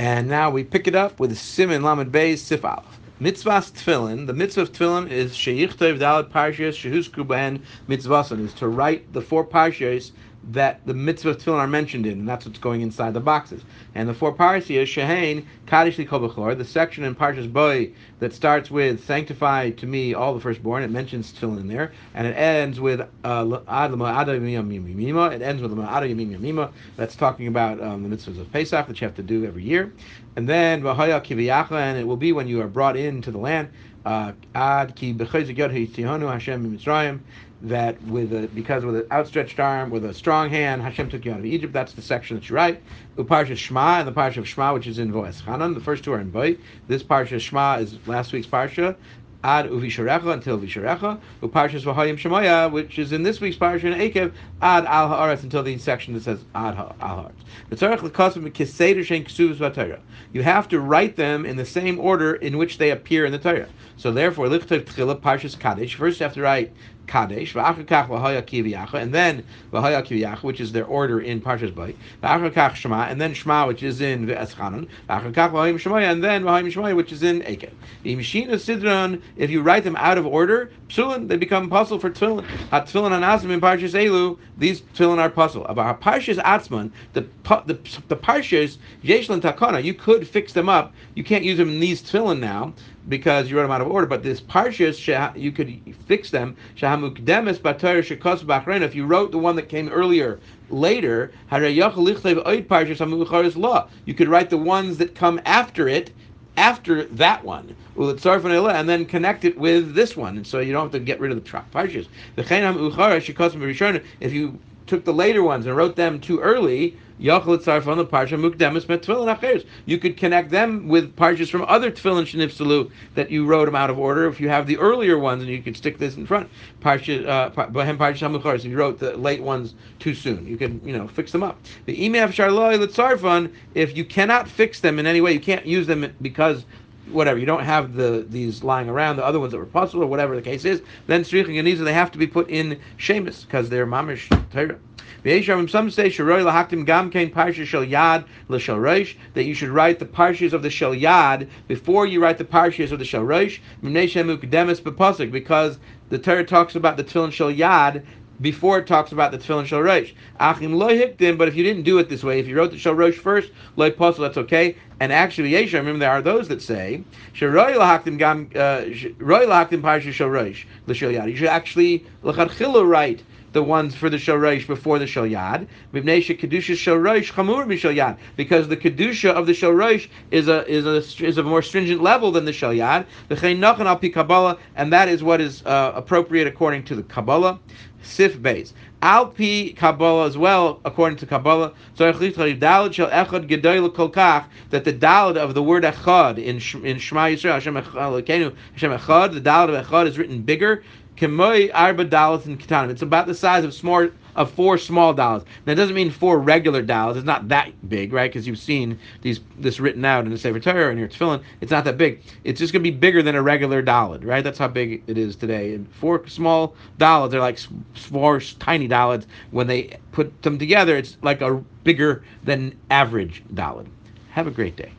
And now we pick it up with Simon Lamed Beis Sif Aleph. Mitzvahs Tefillin, the mitzvah of Tefillin is Sheyichtov Dalet Parshas Shehusku Behen Mitzvason, is to write the four Parshas that the mitzvah of tefillin are mentioned in, and that's what's going inside the boxes. And the four parsi is Shehain Kaddish Likobachor, the section in Parshas Boy that starts with Sanctify to me all the firstborn. It mentions tefillin in there, and it ends with uh, Ad It ends with Ad That's talking about um, the mitzvahs of Pesach that you have to do every year. And then Vahaya and it will be when you are brought into the land. Ad Ki Hashem that with a because with an outstretched arm, with a strong hand, Hashem took you out of Egypt. That's the section that you write. Uparsha Shema and the Parsha of Shema, which is in Ve'eschanan. The first two are in Boy. This Parsha Shema is last week's Parsha. Ad uvisharecha until visharecha, uparshas v'hayim shemaya, which is in this week's parsha in Ekev, ad al haaretz until the section that says ad al haaretz. You have to write them in the same order in which they appear in the Torah. So therefore, lichtov tchila parshas kaddish. First, you have to write Kadesh, and then Kiviyacha, which is their order in Parshas Bay, Shema, and then Shema, which is in Ve'eschanan, V'achakach Vahayim Shemaya, and then Shemaya, which is in Ekev. The Mishina Sidron, if you write them out of order, Psulin, they become puzzle for Tfilin. Tfilin Anazim in Parshas Elu, these Tfilin are puzzle. About Parshas Atzman, the the, the Parshas, Yeshlan Takana, you could fix them up. You can't use them in these Tfilin now, because you wrote them out of order. But this parshas, you could fix them. If you wrote the one that came earlier, later, you could write the ones that come after it after that one, and then connect it with this one, and so you don't have to get rid of the parshas. If you took the later ones and wrote them too early, you could connect them with parshas from other tefillin shenifsalu that you wrote them out of order. If you have the earlier ones, and you could stick this in front, parshas uh, If you wrote the late ones too soon, you can you know fix them up. The imaf sharloi letzarfan. If you cannot fix them in any way, you can't use them because whatever you don't have the these lying around the other ones that were possible or whatever the case is then striching and they have to be put in shemus because they're mamish Torah. Some say Sharoi lahaktim gam kain parsha shel yad l'shel that you should write the parshas of the shel yad before you write the parshas of the shel rosh because the Torah talks about the tefillin shel yad before it talks about the tefillin shel rosh. Achim lo hikdim, but if you didn't do it this way, if you wrote the shel rosh first, lo posel, that's okay. And actually, Yesha, remember there are those that say sheroy lahakdim gam uh, roy lahakdim parsha shel rosh l'shel yad. You should actually lachatchila write the ones for the Shoresh before the Shoyad. Because the Kedusha of the Shoresh is a is a is of a more stringent level than the Shoyad. V'chein al pi Kabbalah, and that is what is uh, appropriate according to the Kabbalah. Sif base. Alpi Kabbalah as well, according to Kabbalah, that the dalad of the word echad in in Shema Yisrael Hashem Echad, the dalad of echad is written bigger Kemoi arba dollars in katanim. It's about the size of small of four small dollars. That doesn't mean four regular dollars. It's not that big, right? Because you've seen these this written out in the Sefer Torah and your tefillin. It's not that big. It's just going to be bigger than a regular dollar, right? That's how big it is today. And four small dollars are like four tiny dollars. When they put them together, it's like a bigger than average dollar. Have a great day.